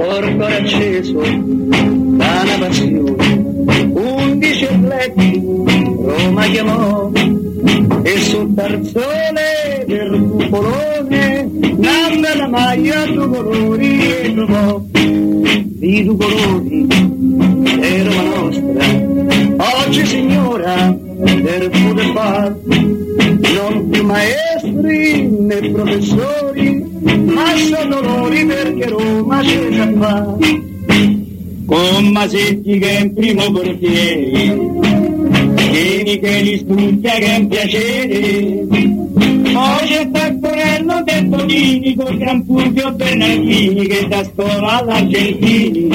portore acceso da una passione. Undici atleti Roma chiamò e sul tarzone del cupolone nanda la maglia due colori e trovò di due colori è Roma nostra oggi signora del pure far non più maestri né professori ma sono loro perché Roma c'è già fa con Masetti che è in primo portiere Vieni che li studia che è un piacere. Poi c'è Taccorello De Bonini con Gran Fulvio Bernardini che da scuola all'Argentini.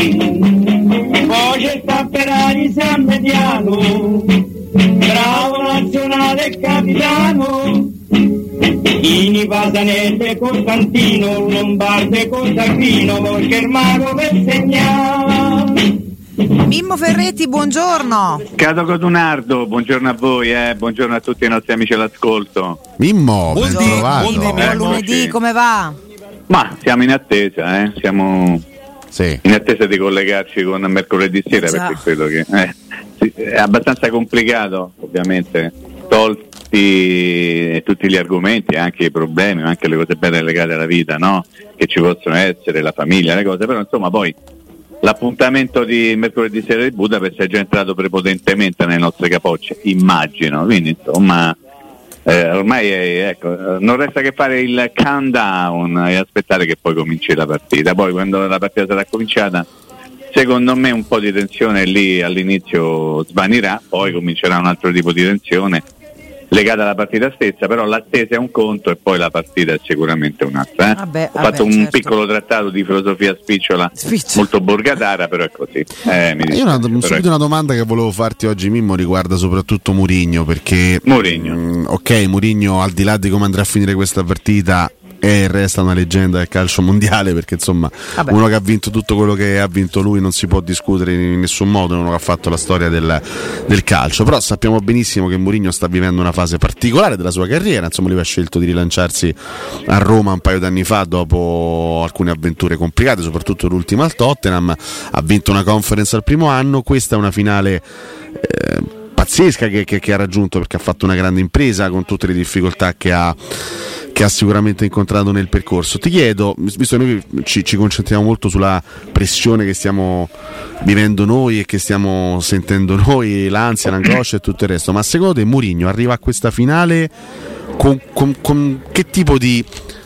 Poi c'è Tapperari San Mediano bravo nazionale capitano Ini Pasanese Costantino Lombarde Germano per segnare Mimmo Ferretti, buongiorno. Cato Codunardo, buongiorno a voi, eh, buongiorno a tutti i nostri amici all'ascolto. Mimmo, Buon trovato. buon buon Eccoci. lunedì, come va? Ma siamo in attesa, eh, siamo Sì. in attesa di collegarci con mercoledì sera Già. perché credo che eh, è abbastanza complicato, ovviamente, tolti tutti gli argomenti, anche i problemi, anche le cose belle legate alla vita, no? Che ci possono essere, la famiglia, le cose, però insomma poi l'appuntamento di mercoledì sera di Budapest è già entrato prepotentemente nelle nostre capocce, immagino, quindi insomma eh, ormai è- ecco, non resta che fare il countdown e aspettare che poi cominci la partita. Poi quando la partita sarà cominciata, secondo me un po' di tensione lì all'inizio svanirà, poi comincerà un altro tipo di tensione legata alla partita stessa, però l'attesa è un conto e poi la partita è sicuramente un'altra. eh. Vabbè, Ho vabbè, fatto un certo. piccolo trattato di filosofia spicciola, Spicciola. molto borgatara, però è così. Eh, mi Io una, subito una domanda che volevo farti oggi, Mimmo, riguarda soprattutto Murigno, perché Mourinho. mm, ok, Murigno al di là di come andrà a finire questa partita è e resta una leggenda del calcio mondiale perché insomma Vabbè. uno che ha vinto tutto quello che ha vinto lui non si può discutere in nessun modo, uno che ha fatto la storia del, del calcio, però sappiamo benissimo che Mourinho sta vivendo una fase particolare della sua carriera, insomma lui ha scelto di rilanciarsi a Roma un paio d'anni fa dopo alcune avventure complicate, soprattutto l'ultima al Tottenham, ha vinto una conference al primo anno, questa è una finale eh, pazzesca che, che- che ha raggiunto perché ha fatto una grande impresa con tutte le difficoltà che ha, che ha sicuramente incontrato nel percorso. Ti chiedo, visto che noi ci, ci concentriamo molto sulla pressione che stiamo vivendo noi e che stiamo sentendo noi, l'ansia, l'angoscia e tutto il resto, ma secondo te Mourinho arriva a questa finale con, con- con che tipo di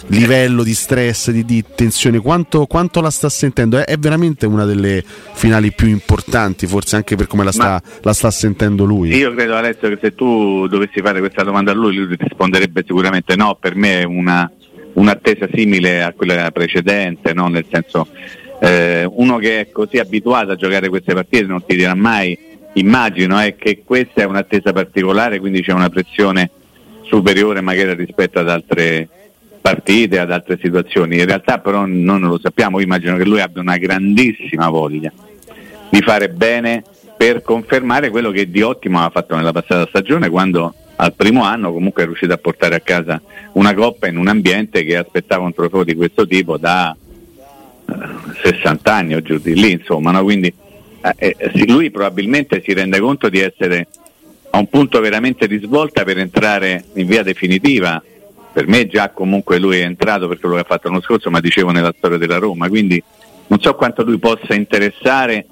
livello di stress, di, di tensione, quanto, quanto la sta sentendo? È, è veramente una delle finali più importanti, forse anche per come la sta, la sta sentendo lui. Io credo Alessio che se tu dovessi fare questa domanda a lui, lui risponderebbe sicuramente no, per me è una, un'attesa simile a quella precedente, no? nel senso eh, uno che è così abituato a giocare queste partite non ti dirà mai, immagino eh, che questa è un'attesa particolare, quindi c'è una pressione superiore magari rispetto ad altre partite, ad altre situazioni. In realtà però non lo sappiamo, io immagino che lui abbia una grandissima voglia di fare bene per confermare quello che di ottimo ha fatto nella passata stagione quando al primo anno comunque è riuscito a portare a casa una coppa in un ambiente che aspettava un trofeo di questo tipo da eh, 60 anni o giù di lì insomma no? quindi eh, eh, lui probabilmente si rende conto di essere a un punto veramente di svolta per entrare in via definitiva per me già comunque lui è entrato per quello che ha fatto l'anno scorso ma dicevo nella storia della Roma quindi non so quanto lui possa interessare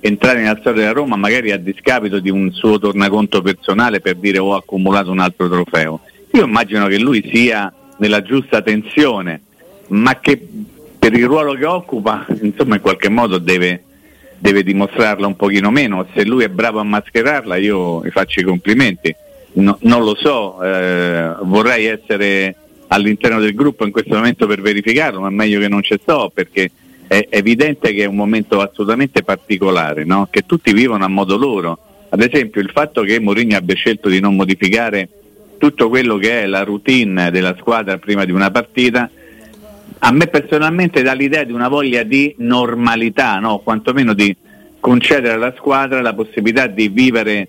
entrare nella storia della Roma magari a discapito di un suo tornaconto personale per dire ho accumulato un altro trofeo. Io immagino che lui sia nella giusta tensione, ma che per il ruolo che occupa, insomma, in qualche modo deve, deve dimostrarla un pochino meno. Se lui è bravo a mascherarla, io gli faccio i complimenti. No- non lo so, eh, vorrei essere all'interno del gruppo in questo momento per verificarlo, ma è meglio che non ci sto perché è evidente che è un momento assolutamente particolare, no? che tutti vivono a modo loro. Ad esempio il fatto che Mourinho abbia scelto di non modificare tutto quello che è la routine della squadra prima di una partita, a me personalmente dà l'idea di una voglia di normalità, no? quantomeno di concedere alla squadra la possibilità di vivere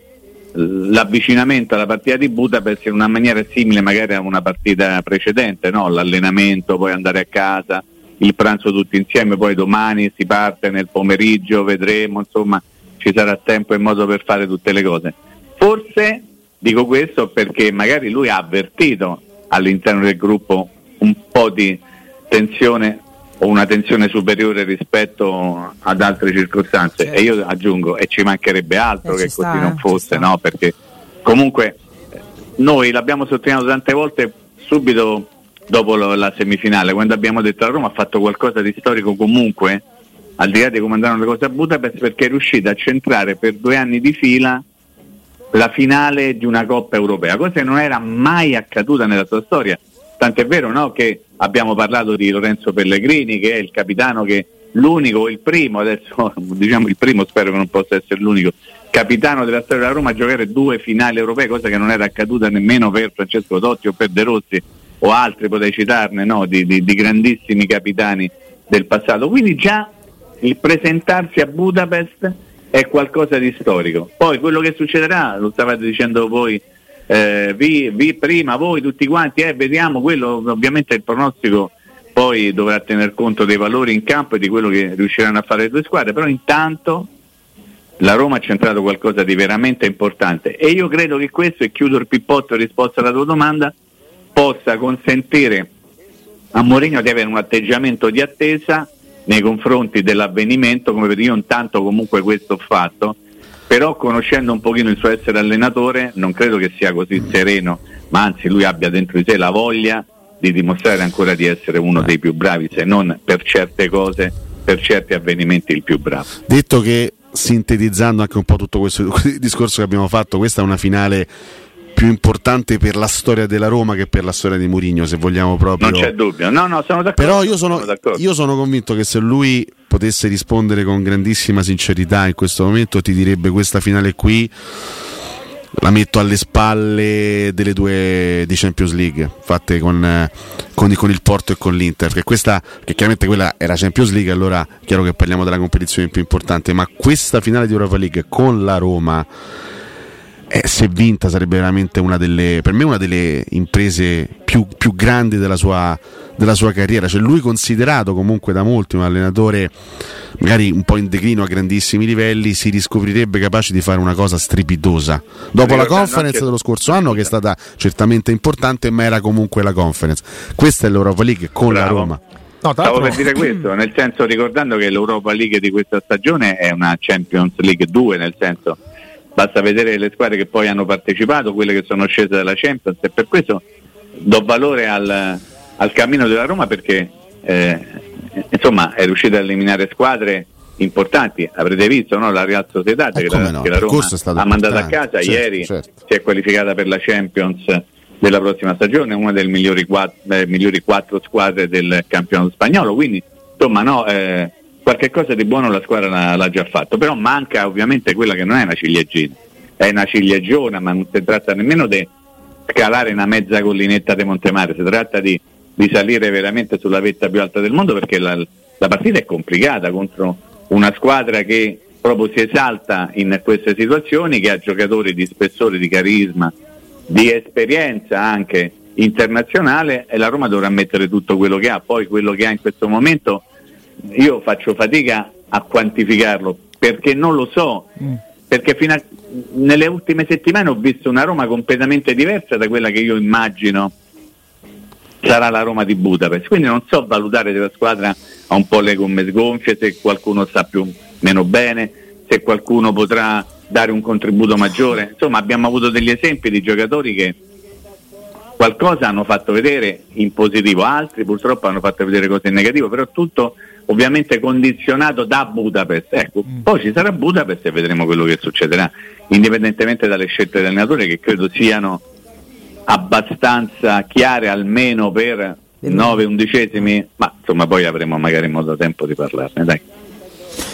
l'avvicinamento alla partita di Budapest in una maniera simile magari a una partita precedente, no? l'allenamento, poi andare a casa, il pranzo tutti insieme, poi domani si parte nel pomeriggio, vedremo, insomma ci sarà tempo e modo per fare tutte le cose. Forse dico questo perché magari lui ha avvertito all'interno del gruppo un po' di tensione o una tensione superiore rispetto ad altre circostanze certo. e io aggiungo e ci mancherebbe altro eh, che così non fosse, no? perché comunque noi l'abbiamo sottolineato tante volte subito dopo la semifinale, quando abbiamo detto la Roma ha fatto qualcosa di storico comunque, al di là di come andranno le cose a Budapest, perché è riuscita a centrare per due anni di fila la finale di una Coppa Europea, cosa che non era mai accaduta nella sua storia. Tant'è vero no, che abbiamo parlato di Lorenzo Pellegrini, che è il capitano che l'unico, il primo, adesso diciamo il primo, spero che non possa essere l'unico, capitano della storia della Roma a giocare due finali europee, cosa che non era accaduta nemmeno per Francesco Totti o per De Rossi o altri, potrei citarne, no? di, di, di grandissimi capitani del passato. Quindi già il presentarsi a Budapest è qualcosa di storico. Poi quello che succederà, lo stavate dicendo voi, eh, vi, vi, prima voi tutti quanti, eh, vediamo quello, ovviamente il pronostico poi dovrà tener conto dei valori in campo e di quello che riusciranno a fare le due squadre, però intanto la Roma ha centrato qualcosa di veramente importante e io credo che questo, e chiudo il pippotto risposta alla tua domanda, possa consentire a Mourinho di avere un atteggiamento di attesa nei confronti dell'avvenimento, come vedo io intanto comunque questo ho fatto, però conoscendo un pochino il suo essere allenatore non credo che sia così sereno, ma anzi lui abbia dentro di sé la voglia di dimostrare ancora di essere uno dei più bravi, se non per certe cose, per certi avvenimenti il più bravo. Detto che sintetizzando anche un po' tutto questo discorso che abbiamo fatto, questa è una finale più importante per la storia della Roma che per la storia di Mourinho, se vogliamo proprio. Non c'è dubbio, no, no, sono d'accordo. Però io sono, sono io sono convinto che se lui potesse rispondere con grandissima sincerità in questo momento, ti direbbe questa finale qui la metto alle spalle delle due di Champions League fatte con, con, con, il Porto e con l'Inter perché questa che chiaramente quella era Champions League allora è chiaro che parliamo della competizione più importante ma questa finale di Europa League con la Roma eh, se vinta sarebbe veramente una delle, per me una delle imprese più, più grandi della sua, della sua, carriera. Cioè lui considerato comunque da molti un allenatore magari un po' in declino a grandissimi livelli, si riscoprirebbe capace di fare una cosa strepitosa. Dopo la conference dello scorso anno che è stata certamente importante, ma era comunque la conference. Questa è l'Europa League con Bravo. la Roma. No, Stavo per dire questo, nel senso ricordando che l'Europa League di questa stagione è una Champions League 2, nel senso basta vedere le squadre che poi hanno partecipato, quelle che sono scese dalla Champions e per questo do valore al, al cammino della Roma perché eh, insomma è riuscita a eliminare squadre importanti, avrete visto no? la Real Sociedad eh, che, la, no, che la Roma ha mandato a casa certo, ieri, certo. si è qualificata per la Champions della prossima stagione, una delle migliori quattro, eh, migliori quattro squadre del campionato spagnolo, quindi insomma no, eh, qualche cosa di buono la squadra l'ha, già fatto, però manca ovviamente quella che non è una ciliegina, è una ciliegiona, ma non si tratta nemmeno di scalare una mezza collinetta di Montemare, si tratta di, di, salire veramente sulla vetta più alta del mondo perché la, la partita è complicata contro una squadra che proprio si esalta in queste situazioni, che ha giocatori di spessore, di carisma, di esperienza anche internazionale e la Roma dovrà mettere tutto quello che ha, poi quello che ha in questo momento io faccio fatica a quantificarlo perché non lo so, mm. perché fino a, nelle ultime settimane ho visto una Roma completamente diversa da quella che io immagino sarà la Roma di Budapest, quindi non so valutare se la squadra ha un po' le gomme sgonfie, se qualcuno sta più meno bene, se qualcuno potrà dare un contributo maggiore, insomma abbiamo avuto degli esempi di giocatori che qualcosa hanno fatto vedere in positivo, altri purtroppo hanno fatto vedere cose in negativo, però tutto ovviamente condizionato da Budapest. Ecco, mm. Poi ci sarà Budapest e vedremo quello che succederà, indipendentemente dalle scelte dell'allenatore che credo siano abbastanza chiare almeno per 9 undicesimi, ma insomma poi avremo magari modo tempo di parlarne. Dai.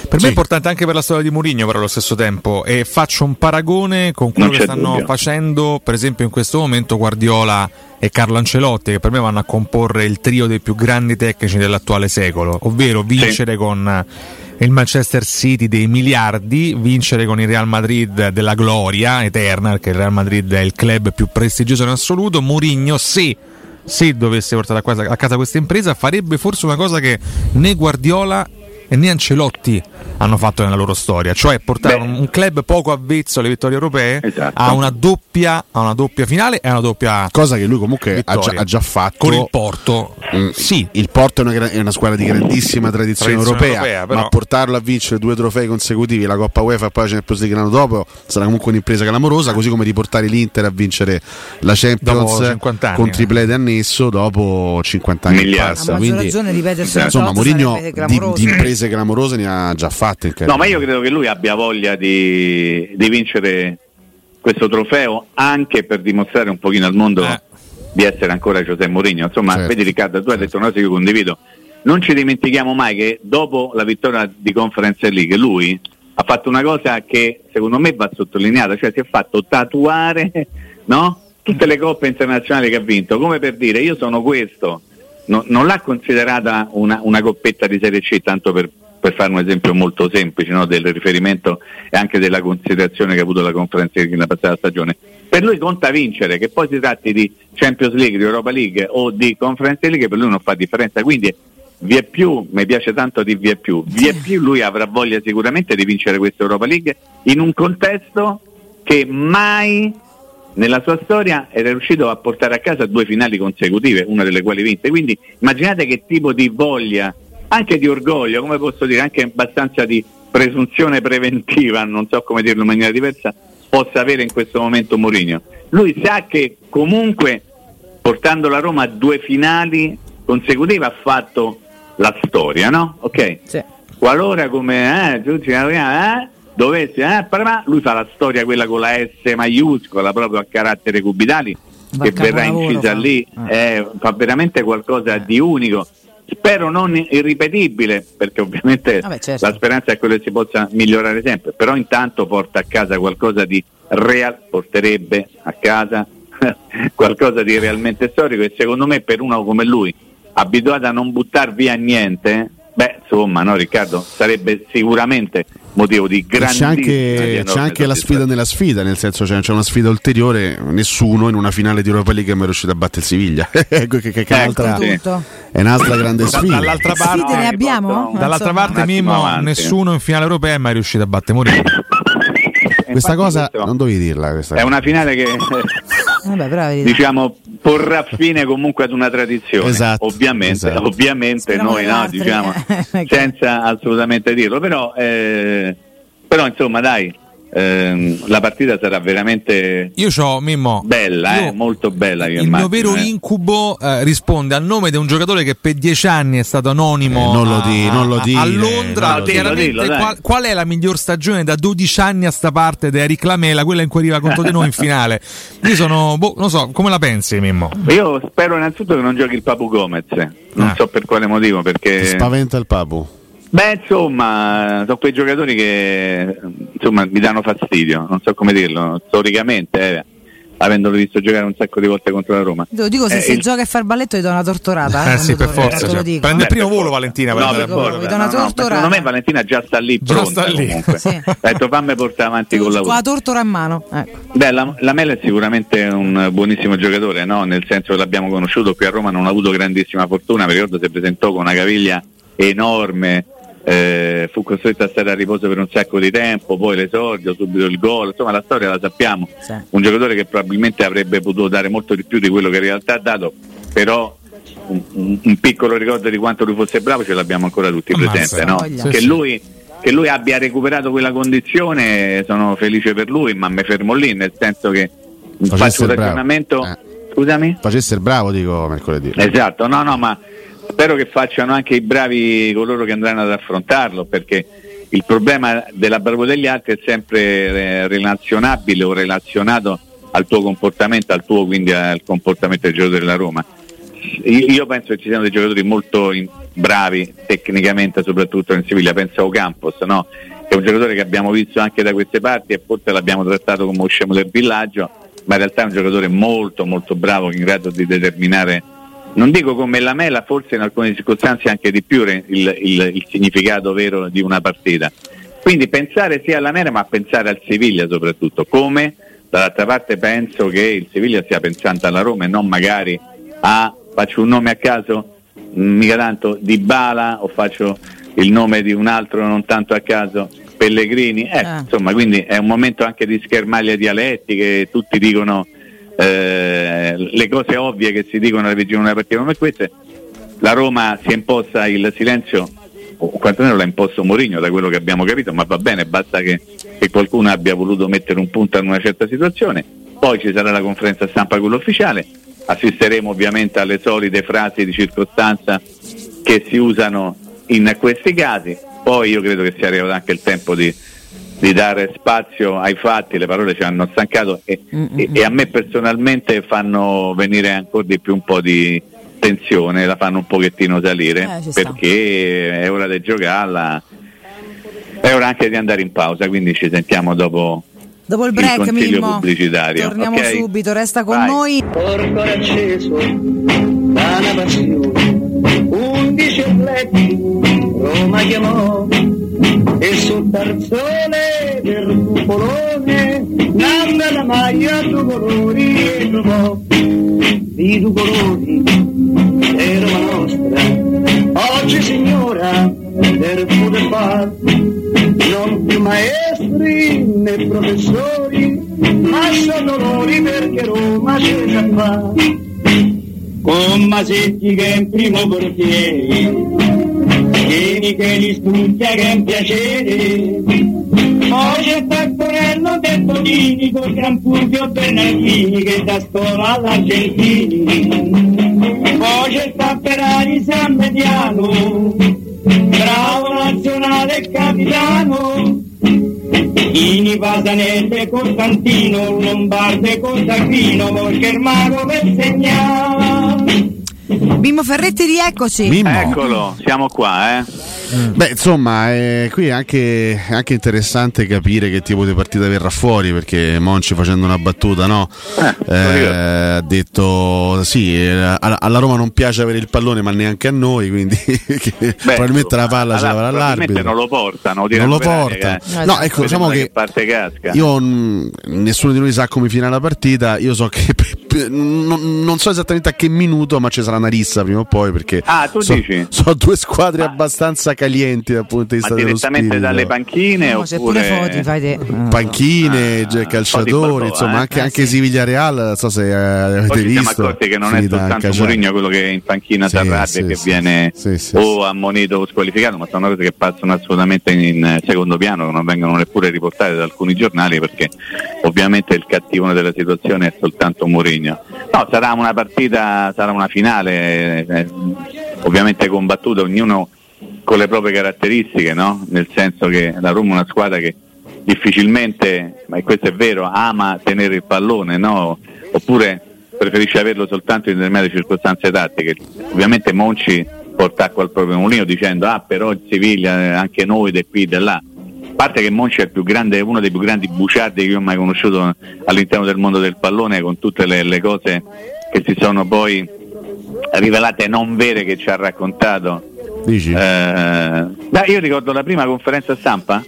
Per sì. me è importante anche per la storia di Mourinho, però allo stesso tempo, e faccio un paragone con quello che stanno dubbio. facendo, per esempio, in questo momento Guardiola e Carlo Ancelotti, che per me vanno a comporre il trio dei più grandi tecnici dell'attuale secolo, ovvero vincere sì. con il Manchester City dei miliardi, vincere con il Real Madrid della gloria eterna, perché il Real Madrid è il club più prestigioso in assoluto. Mourinho, se se dovesse portare a casa, a casa questa impresa, farebbe forse una cosa che né Guardiola e né Ancelotti hanno fatto nella loro storia, cioè portare Beh. un club poco avvezzo alle vittorie europee esatto. a, una doppia, a una doppia finale e a una doppia cosa che lui comunque ha già, ha già, fatto con il Porto. Mm, sì, il Porto è una, è una, squadra di grandissima tradizione, tradizione europea, europea ma portarlo a vincere due trofei consecutivi, la Coppa UEFA e poi la Champions League l'anno dopo sarà comunque un'impresa clamorosa, così come di portare l'Inter a vincere la Champions anni, con triplete annesso dopo 50 anni. Passa. Quindi, ragione di insomma, Mourinho di, di imprese clamorose ne ha già fatte. No, ma io credo che lui abbia voglia di, di vincere questo trofeo anche per dimostrare un pochino al mondo eh. di essere ancora Giuseppe Mourinho. Insomma, certo. vedi Riccardo, tu hai detto una cosa che io condivido. Non ci dimentichiamo mai che dopo la vittoria di Conference League lui ha fatto una cosa che secondo me va sottolineata, cioè si è fatto tatuare no? tutte le coppe internazionali che ha vinto, come per dire io sono questo, no, non l'ha considerata una, una coppetta di Serie C tanto per per fare un esempio molto semplice no, del riferimento e anche della considerazione che ha avuto la conferenza nella passata stagione. Per lui conta vincere, che poi si tratti di Champions League, di Europa League o di Conference League, per lui non fa differenza. Quindi via più, mi piace tanto di via più, via più lui avrà voglia sicuramente di vincere questa Europa League in un contesto che mai nella sua storia era riuscito a portare a casa due finali consecutive, una delle quali vinte. Quindi immaginate che tipo di voglia anche di orgoglio, come posso dire, anche abbastanza di presunzione preventiva, non so come dirlo in maniera diversa, possa avere in questo momento Mourinho. Lui sa che comunque portando la Roma a due finali consecutive ha fatto la storia, no? Ok? Sì. Qualora come eh, tutti, eh, dovesse, eh, lui fa la storia quella con la S maiuscola proprio a carattere cubitali che verrà incisa fa. lì, eh, fa veramente qualcosa di unico spero non irripetibile, perché ovviamente Vabbè, certo. la speranza è quella che si possa migliorare sempre, però intanto porta a casa qualcosa di real, porterebbe a casa qualcosa di realmente storico e secondo me per uno come lui, abituato a non buttare via niente, beh insomma no Riccardo, sarebbe sicuramente motivo di grandissima C'è anche, c'è anche la sfida nella sfida, nel senso c'è, c'è, una sfida ulteriore, nessuno in una finale di Europa League è mai riuscito a battere il Siviglia. Ecco che, che, che ecco, altra, sì. è un'altra grande sfida. Dall'altra parte, sfide ne abbiamo? Dall'altra parte Mimmo, avanti. nessuno in finale europea è mai riuscito a battere Mourinho. Questa cosa non dovevi dirla. Questa è una finale che Vabbè, diciamo porrà fine comunque ad una tradizione. Esatto, ovviamente, esatto. ovviamente noi no, diciamo, senza assolutamente dirlo, però, eh, però insomma dai, ehm, la partita sarà veramente io c'ho, Mimmo, bella, eh, molto bella. Il immagino, mio vero eh. incubo eh, risponde al nome di un giocatore che per dieci anni è stato anonimo eh, non lo di, non lo di, a, Londra. No, dillo, dillo, qual, qual, è la miglior stagione da 12 anni a sta parte di Eric Lamela, quella in cui arriva contro di noi in finale? Io sono, boh, non so, come la pensi, Mimmo? Io spero innanzitutto che non giochi il Papu Gomez, non ah. so per quale motivo, perché... Ti spaventa il Papu? Beh, insomma, sono quei giocatori che insomma, mi danno fastidio, non so come dirlo, storicamente, eh, avendolo visto giocare un sacco di volte contro la Roma. Lo dico, se eh, si il... gioca a far balletto gli do una tortorata. Eh, eh sì, per forza. Cioè. Prende Beh, il primo volo Valentina. No, per forza. Do una no, no, secondo me Valentina già sta lì già pronta sta lì. sì. Ha detto fammi portare avanti con la Con la tortora a mano. Ecco. Beh, la, la Mela è sicuramente un buonissimo giocatore, no? nel senso che l'abbiamo conosciuto qui a Roma, non ha avuto grandissima fortuna, mi ricordo si presentò con una caviglia enorme eh, fu costretto a stare a riposo per un sacco di tempo, poi l'esordio, subito il gol, insomma la storia la sappiamo, sì. un giocatore che probabilmente avrebbe potuto dare molto di più di quello che in realtà ha dato, però un, un, un piccolo ricordo di quanto lui fosse bravo ce l'abbiamo ancora tutti presente, no? che, lui, che, lui, abbia recuperato quella condizione sono felice per lui, ma mi fermo lì, nel senso che Facesse faccio un ragionamento... Eh. Scusami? Facesse il bravo, dico mercoledì. Esatto, no, no, ma spero che facciano anche i bravi coloro che andranno ad affrontarlo perché il problema della bravo degli altri è sempre eh, relazionabile o relazionato al tuo comportamento, al tuo quindi al comportamento del giocatore della Roma. Io penso che ci siano dei giocatori molto bravi tecnicamente, soprattutto in Siviglia, penso a Ocampos, no? che è un giocatore che abbiamo visto anche da queste parti e forse l'abbiamo trattato come usciamo del villaggio, ma in realtà è un giocatore molto molto bravo in grado di determinare non dico come la mela, forse in alcune circostanze anche di più il, il, il significato vero di una partita. Quindi pensare sia alla mela ma pensare al Siviglia soprattutto, come dall'altra parte penso che il Siviglia stia pensando alla Roma e non magari a faccio un nome a caso, mica tanto Di Bala o faccio il nome di un altro non tanto a caso, Pellegrini, eh, ah. insomma quindi è un momento anche di schermaglie dialettiche, tutti dicono eh, le cose ovvie che si dicono alla vigilia di una partita come queste, la Roma si è imposta il silenzio o quantomeno l'ha imposto Mourinho da quello che abbiamo capito, ma va bene, basta che, che, qualcuno abbia voluto mettere un punto in una certa situazione, poi ci sarà la conferenza stampa quello ufficiale, assisteremo ovviamente alle solite frasi di circostanza che si usano in questi casi, poi io credo che sia arrivato anche il tempo di, di dare spazio ai fatti, le parole ci hanno stancato e, e, e a me personalmente fanno venire ancora di più un po' di tensione, la fanno un pochettino salire eh, perché è ora di giocarla, è ora anche di andare in pausa, quindi ci sentiamo dopo. Dopo il break, il Mimmo, pubblicitario. torniamo okay? subito, resta con Vai. noi. Porco acceso da una passione, undici letti, Roma chiamò, e sul tarzone del cupolone, nanda la maglia due colori e trovò, di due colori, è Roma nostra, oggi signora del poter far, non più maestri né professori, ma sono loro perché Roma ce la fa. Con Masetti che è in primo portiere, Vieni che li studia che è un piacere, poi c'è Taccorello del Bonini con Gran Fulvio Bernardini che da scuola all'Argentini, poi c'è Tapperari San Mediano, bravo nazionale capitano, Ini Pasanelle Costantino, Lombarde il mago per segnare. Mimmo Ferretti, rieccoci. Mimmo. Eccolo, siamo qua, eh. Beh, insomma, eh, qui è anche, è anche interessante capire che tipo di partita verrà fuori perché Monci facendo una battuta no? Eh, Eh, ha detto sì, eh, alla alla Roma non piace avere il pallone ma neanche a noi, quindi che probabilmente la palla ce la allora, avrà probabilmente l'arbitro. non lo portano, Non lo porta. No, ecco, diciamo che casca. io mh, nessuno di noi sa come finirà la partita, io so che pe- pe- non, non so esattamente a che minuto, ma ci sarà una rissa prima o poi perché Ah, tu so, dici? so due squadre abbastanza calienti dal punto di Ma vista dello direttamente dalle panchine No, c'è pure oppure Foti, fai te. panchine, Ah, calciatori, insomma, eh. anche, Eh, anche sì. Siviglia Real, non so se eh, avete Poi ci siamo visto. accorti che non è soltanto. Mourinho quello che in panchina Sì, arrabbia sì, che sì. viene Sì, sì, o ammonito o squalificato, ma sono cose che passano assolutamente in eh, secondo piano, che non vengono neppure riportate da alcuni giornali perché ovviamente il cattivone della situazione è soltanto Mourinho. No, sarà una partita, sarà una finale, eh, ovviamente combattuta, ognuno con le proprie caratteristiche, no? nel senso che la Roma è una squadra che difficilmente, ma questo è vero, ama tenere il pallone, no? oppure preferisce averlo soltanto in determinate circostanze tattiche. Ovviamente Monci porta acqua al proprio mulino dicendo ah però il Siviglia, eh, anche noi, da qui, da là. A parte che Monci è grande, uno dei più grandi buciardi che io ho mai conosciuto all'interno del mondo del pallone con tutte le, le cose che si sono poi rivelate non vere che ci ha raccontato. Dici? Eh, dai, io ricordo la prima conferenza stampa,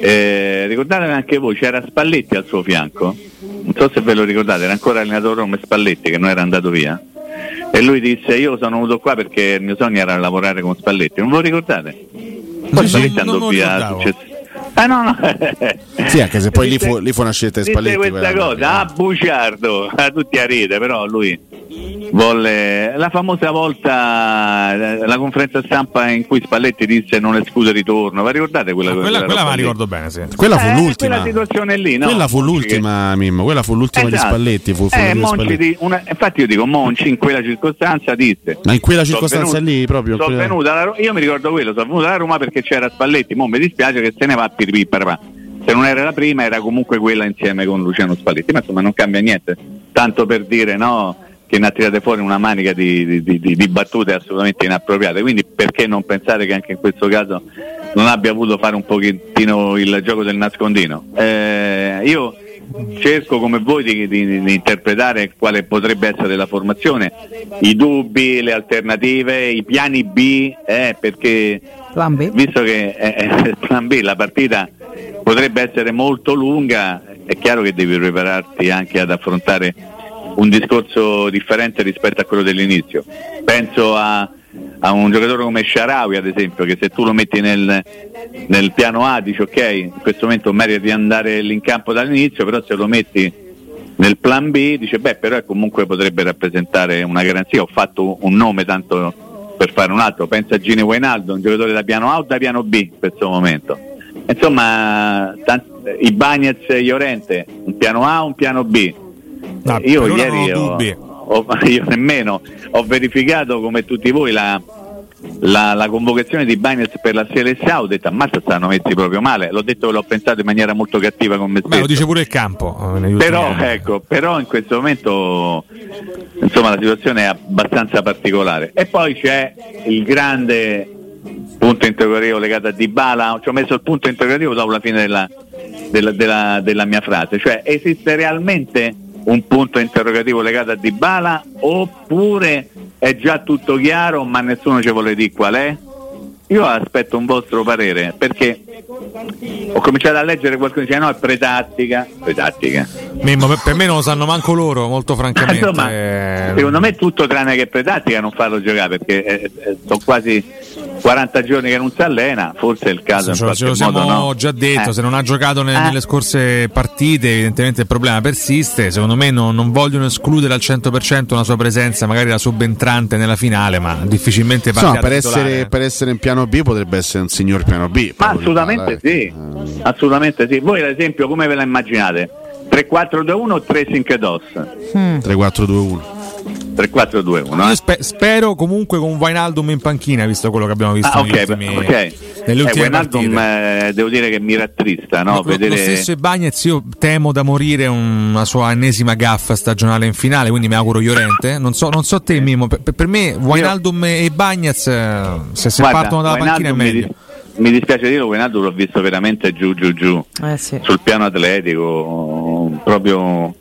eh, ricordate anche voi, c'era Spalletti al suo fianco, non so se ve lo ricordate, era ancora allenatore Roma Spalletti che non era andato via. E lui disse io sono venuto qua perché il mio sogno era lavorare con Spalletti, non ve lo ricordate? Poi Sì, Spalletti andò via. Ah no, no. Sì, anche se poi lì Disse- fu, lì fu una scelta di Spalletti. questa quella- cosa, ah bugiardo, ah, tutti a ride, però lui volle la famosa volta eh, la conferenza stampa in cui Spalletti disse non esclude ritorno, vi ricordate quella, Ah, quella, quella me la ricordo bene, sì. Quella fu Eh, l'ultima. quella situazione lì, no? Quella fu l'ultima, Mimmo. Quella fu l'ultima di Esatto. Spalletti. Fu, fu Eh, quella di Spalletti. di- una- infatti io dico Monci in quella circostanza disse Ma in quella "Sono circostanza venuto- lì, proprio. quella- alla io mi ricordo quello, sono venuto alla Roma perché c'era Spalletti, mo mi dispiace che se ne va a. Se non era la prima era comunque quella insieme con Luciano Spalletti, ma insomma non cambia niente, tanto per dire no che ne ha tirate fuori una manica di, di- di- di- battute assolutamente inappropriate, quindi perché non pensare che anche in questo caso non abbia voluto fare un pochettino il gioco del nascondino? Eh, io cerco come voi di, di- di interpretare quale potrebbe essere la formazione, i dubbi, le alternative, i piani B, eh, perché B. visto che eh, eh, il plan B la partita potrebbe essere molto lunga, è chiaro che devi prepararti anche ad affrontare un discorso differente rispetto a quello dell'inizio. Penso a, a un giocatore come Sharawi ad esempio che se tu lo metti nel, nel piano A dici ok in questo momento merita di andare in campo dall'inizio però se lo metti nel plan B dice beh però comunque potrebbe rappresentare una garanzia. Ho fatto un nome tanto per fare un altro. Pensa a Gini Wainaldo un giocatore da piano A o da piano B in questo momento? Insomma tanti, i Bagnets e Iorente un piano A o un piano B no, io ieri ho, ho, io nemmeno ho verificato come tutti voi la, la, la convocazione di Bagnets per la CLSA ho detto ammazza stanno messi proprio male. L'ho detto che l'ho pensato in maniera molto cattiva con me stesso Beh, lo dice pure il campo eh, però, ecco, però in questo momento insomma la situazione è abbastanza particolare. E poi c'è il grande punto interrogativo legato a Dybala. Ci ho messo il punto interrogativo dopo la fine della, della, della, della mia frase. Cioè esiste realmente un punto interrogativo legato a Dybala oppure è già tutto chiaro ma nessuno ci vuole dire qual è? Io aspetto un vostro parere perché ho cominciato a leggere qualcuno che dice no è pretattica, pretattica. Mimmo, per me non lo sanno manco loro, molto francamente. Insomma, secondo me tutto tranne che pretattica non farlo giocare perché eh, eh, sono quasi 40 giorni che non si allena, forse è il caso. Ce, ce lo siamo no. già detto, eh. se non ha giocato nelle, eh. nelle, scorse partite evidentemente il problema persiste, secondo me non, non, vogliono escludere al 100% una sua presenza, magari la subentrante nella finale, ma difficilmente no, per, essere, per essere in piano B potrebbe essere un signor piano B. Ma assolutamente sì, assolutamente sì. Voi ad esempio come ve la immaginate? 3-4-2-1 o 3-5-DOS? Hmm. 3-4-2-1. 3-4-2-1. Eh? Spe- spero comunque con Wainaldum in panchina, visto quello che abbiamo visto ah, okay, ultimi, okay. nelle eh, ultime Wainaldum, eh, devo dire che mi rattrista. No? Lo, Vedere... lo stesso Bagnez, io temo da morire una sua ennesima gaffa stagionale in finale, quindi mi auguro Llorente. Non so, non so te, Mimo, per, per me Wainaldum io... e Bagnez, eh, se, se Guarda, partono dalla Wijnaldum panchina è meglio. Mi, mi dispiace dirlo, Wainaldum l'ho visto veramente giù giù giù eh, sì. sul piano atletico, proprio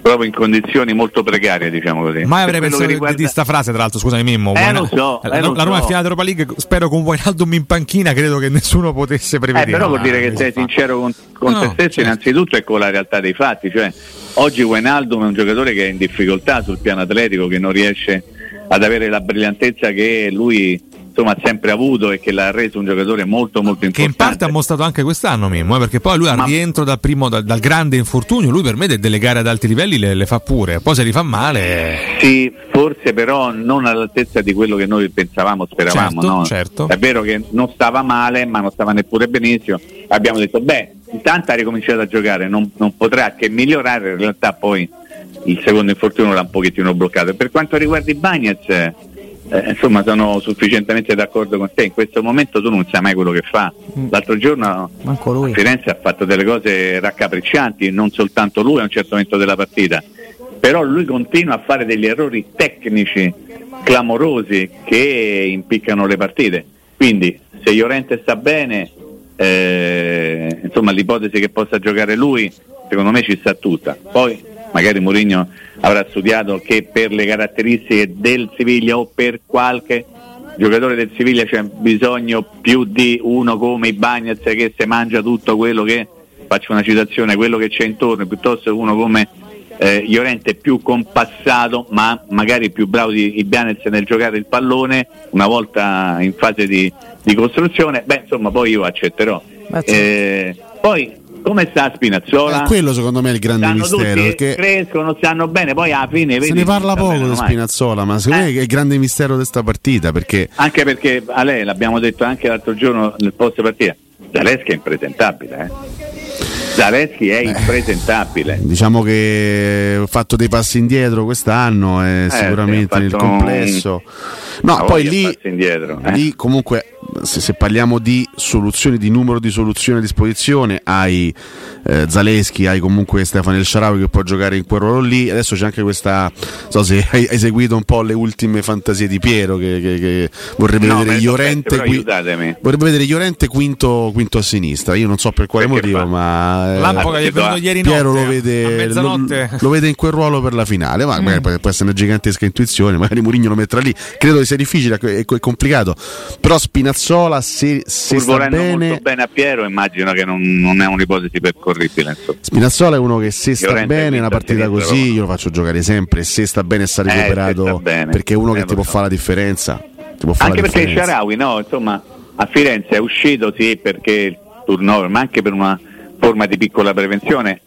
proprio in condizioni molto precarie, diciamo così. Mai avrei pensato riguarda... di questa frase, tra l'altro, scusami Mimmo. Eh, lo so, la, eh, la, la Roma so. è finale Europa League, spero con Wijnaldum in panchina, credo che nessuno potesse prevedere. Eh, però vuol dire che sei sincero con, con no, te stesso certo. innanzitutto e con la realtà dei fatti, cioè oggi Wijnaldum è un giocatore che è in difficoltà sul piano atletico, che non riesce ad avere la brillantezza che lui insomma, ha sempre avuto e che l'ha reso un giocatore molto molto importante. Che in parte ha mostrato anche quest'anno Mimmo, eh, perché poi lui al Ma... rientro dal, primo, dal, dal, grande infortunio, lui per me delle gare ad alti livelli le, le, fa pure, poi se li fa male... Sì, forse però non all'altezza di quello che noi pensavamo, speravamo. Certo, no? certo. È vero che non stava male, ma non stava neppure benissimo. Abbiamo detto, beh, intanto ha ricominciato a giocare, non, non potrà che migliorare, in realtà poi il secondo infortunio l'ha un pochettino bloccato. Per quanto riguarda i Bagnets eh, insomma sono sufficientemente d'accordo con te, in questo momento tu non sai mai quello che fa. Mm. L'altro giorno Firenze ha fatto delle cose raccapriccianti, non soltanto lui a un certo momento della partita, però lui continua a fare degli errori tecnici clamorosi che impiccano le partite. Quindi se Llorente sta bene, eh, insomma l'ipotesi che possa giocare lui, secondo me ci sta tutta. Poi magari Mourinho avrà studiato che per le caratteristiche del Siviglia o per qualche giocatore del Siviglia c'è bisogno più di uno come i Bagnets che se mangia tutto quello che faccio una citazione, quello che c'è intorno, piuttosto uno come eh, Llorente più compassato ma magari più bravo di Ibanez nel giocare il pallone una volta in fase di, di costruzione, beh insomma poi io accetterò. Eh, poi come sta Spinazzola? Eh, quello secondo me è il grande stanno mistero. Tutti, perché crescono, stanno bene, poi alla fine se ne parla poco di Spinazzola, ma secondo eh. me è il grande mistero di questa partita. Perché... Anche perché a lei l'abbiamo detto anche l'altro giorno nel post partita, Zaleschi è impresentabile. Eh? Zaleschi è impresentabile. Diciamo che ho fatto dei passi indietro quest'anno e eh, sicuramente nel complesso. No, poi lì, indietro, eh? lì comunque se, se, parliamo di soluzioni, di numero di soluzioni a disposizione, hai eh, Zaleschi, hai comunque Stefano El Sharawi che può giocare in quel ruolo lì. Adesso c'è anche questa, non so se hai, hai seguito un po' le ultime fantasie di Piero che, che, che vorrebbe, no, vedere Llorente, qui, vorrebbe vedere Llorente quinto, quinto, a sinistra. Io non so per quale Perché motivo, fa? ma eh, Lampo che è venuto ieri Piero notte, lo vede, lo, lo, vede in quel ruolo per la finale. Ma mm. magari può essere una gigantesca intuizione, magari Mourinho lo metterà lì. Credo che sia difficile, è, è complicato. Però Spinazzola Spinazzola se, se Pur sta bene bene a Piero immagino che non, non è un'ipotesi percorribile insomma. Spinazzola è uno che se sta Llorente bene una partita così io lo faccio giocare sempre se sta bene e sta Eh, se recuperato sta bene. perché è uno Eh, che ti può fare la differenza Anche perché. Sharawi, no, insomma, a Firenze è uscito sì perché il turnover, ma anche per una forma di piccola prevenzione,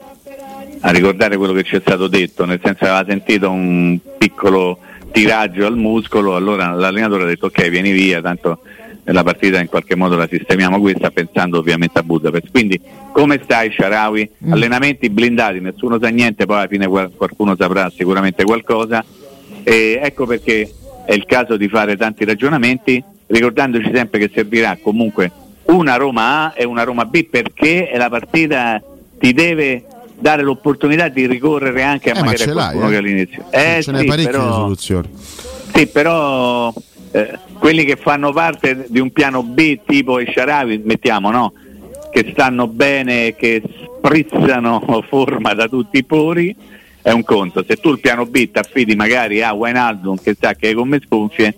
a ricordare quello che ci è stato detto, nel senso che aveva sentito un piccolo tiraggio al muscolo, allora l'allenatore ha detto ok vieni via, tanto la partita in qualche modo la sistemiamo questa pensando ovviamente a Budapest. Quindi come stai Sharawi? Allenamenti blindati, nessuno sa niente, poi alla fine qual- qualcuno saprà sicuramente qualcosa. E ecco perché è il caso di fare tanti ragionamenti, ricordandoci sempre che servirà comunque una Roma A e una Roma B perché la partita ti deve dare l'opportunità di ricorrere anche a Eh, ma magari a ce l'hai, qualcuno eh. che all'inizio. Eh, ce sì, parecchie di però, soluzioni sì, però eh, quelli che fanno parte di un piano B tipo i Sharawi, mettiamo, no? Che stanno bene, che sprizzano forma da tutti i pori, è un conto. Se tu il piano B ti affidi magari a Wijnaldum che sa che è come sconfie,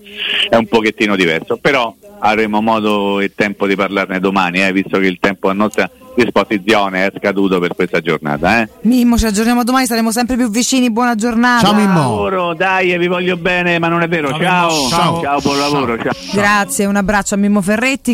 è un pochettino diverso. Però avremo modo e tempo di parlarne domani, eh, visto che il tempo a nostra disposizione è scaduto per questa giornata. Eh. Mimmo, ci aggiorniamo domani, saremo sempre più vicini. Buona giornata. Ciao, Mimmo. Lavoro, dai, vi voglio bene, ma non è vero. Ciao, Ciao, ciao, Ciao. buon lavoro. Ciao. Grazie, un abbraccio a Mimmo Ferretti.